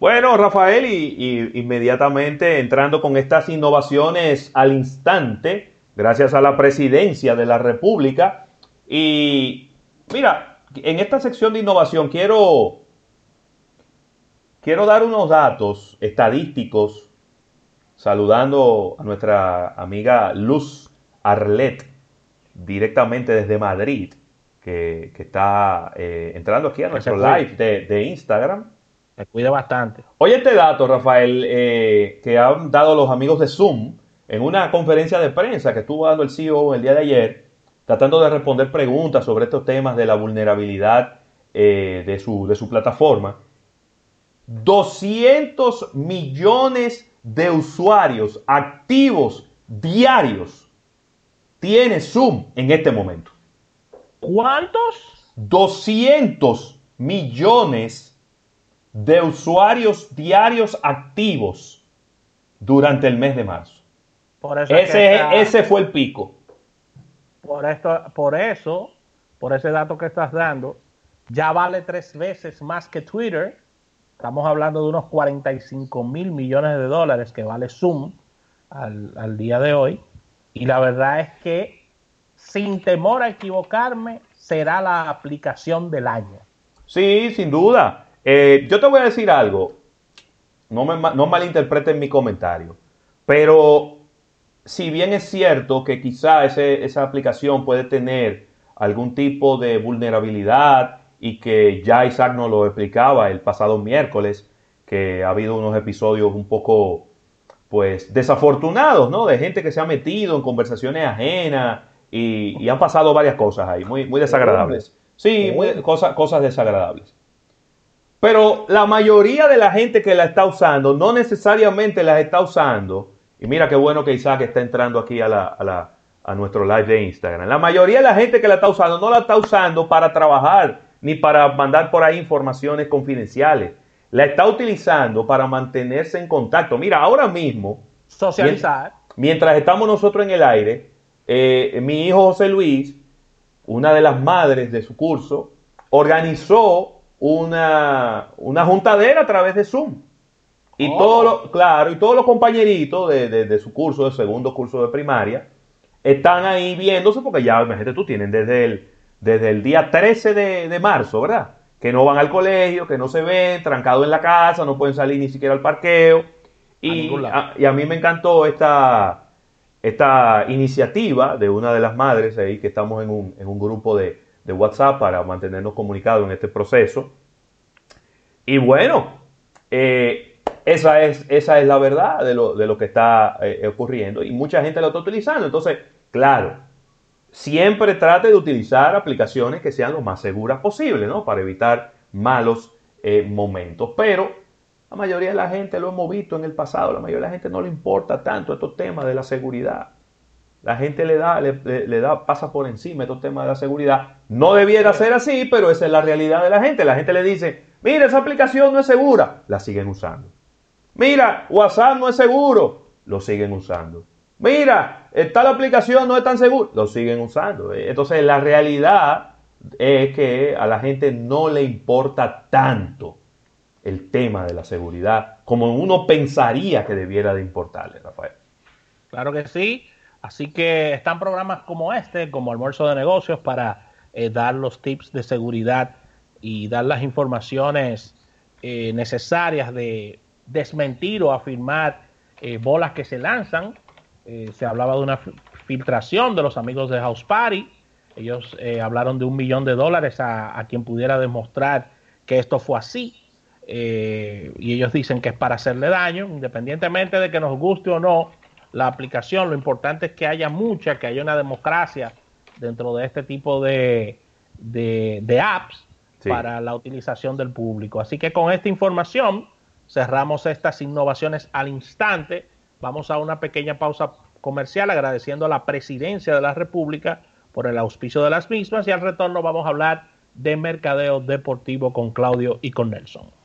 Bueno, Rafael, y, inmediatamente entrando con estas innovaciones al instante, gracias a la presidencia de la República. Y mira, en esta sección de innovación quiero, quiero dar unos datos estadísticos, saludando a nuestra amiga Luz Arlet, directamente desde Madrid, que, está eh, entrando aquí a nuestro live de, de Instagram me cuida bastante. Oye este dato, Rafael, eh, que han dado los amigos de Zoom en una conferencia de prensa que estuvo dando el CEO el día de ayer, tratando de responder preguntas sobre estos temas de la vulnerabilidad eh, de, su, de su plataforma. 200 millones de usuarios activos diarios tiene Zoom en este momento. ¿Cuántos? 200 millones de usuarios diarios activos durante el mes de marzo. Por ese, ese fue el pico. Por, esto, por eso, por ese dato que estás dando, ya vale tres veces más que Twitter. Estamos hablando de unos 45 mil millones de dólares que vale Zoom al, al día de hoy. Y la verdad es que, sin temor a equivocarme, será la aplicación del año. Sí, sin duda. Eh, yo te voy a decir algo, no, me, no malinterpreten mi comentario, pero si bien es cierto que quizá esa aplicación puede tener algún tipo de vulnerabilidad y que ya Isaac nos lo explicaba el pasado miércoles, que ha habido unos episodios un poco pues desafortunados, ¿no? De gente que se ha metido en conversaciones ajenas y, han pasado varias cosas ahí, muy, muy desagradables. Sí, cosas, cosas desagradables. Pero la mayoría de la gente que la está usando no necesariamente la está usando. Y mira qué bueno que Isaac está entrando aquí a, la, a, nuestro live de Instagram. La mayoría de la gente que la está usando no la está usando para trabajar ni para mandar por ahí informaciones confidenciales. La está utilizando para mantenerse en contacto. Mira, ahora mismo. Socializar. Mientras, estamos nosotros en el aire, eh, mi hijo José Luis, una de las madres de su curso, organizó una, una juntadera a través de Zoom. Y oh. todos los, claro, y todos los compañeritos de, su curso, de segundo curso de primaria, están ahí viéndose porque ya, imagínate, tú tienen desde el, desde el día 13 de, marzo, ¿verdad? Que no van al colegio, que no se ven, trancados en la casa, no pueden salir ni siquiera al parqueo. Y a, y a mí me encantó esta, esta iniciativa de una de las madres ahí, que estamos en un, en un grupo de, de WhatsApp para mantenernos comunicados en este proceso. Y bueno, eh, esa, es, esa es la verdad de lo, de lo que está eh, ocurriendo y mucha gente lo está utilizando. Entonces, claro, siempre trate de utilizar aplicaciones que sean lo más seguras posible, ¿no? Para evitar malos eh, momentos. Pero la mayoría de la gente lo hemos visto en el pasado, la mayoría de la gente no le importa tanto estos temas de la seguridad. La gente le da, le, da, pasa por encima estos temas de la seguridad. No debiera ser así, pero esa es la realidad de la gente. La gente le dice, mira, esa aplicación no es segura, la siguen usando. Mira, WhatsApp no es seguro, lo siguen usando. Mira, tal aplicación no es tan segura, lo siguen usando. Entonces, la realidad es que a la gente no le importa tanto el tema de la seguridad como uno pensaría que debiera de importarle, Rafael. Claro que sí. Así que están programas como este, como Almuerzo de Negocios, para eh, dar los tips de seguridad y dar las informaciones eh, necesarias de desmentir o afirmar eh, bolas que se lanzan. se hablaba de una filtración de los amigos de House Party. Ellos hablaron de un millón de dólares a, quien pudiera demostrar que esto fue así. y ellos dicen que es para hacerle daño, independientemente de que nos guste o no la aplicación. Lo importante es que haya mucha, que haya una democracia dentro de este tipo de, de, apps para la utilización del público. Así que con esta información cerramos estas innovaciones al instante. Vamos a una pequeña pausa comercial agradeciendo a la presidencia de la República por el auspicio de las mismas y al retorno vamos a hablar de mercadeo deportivo con Claudio y con Nelson.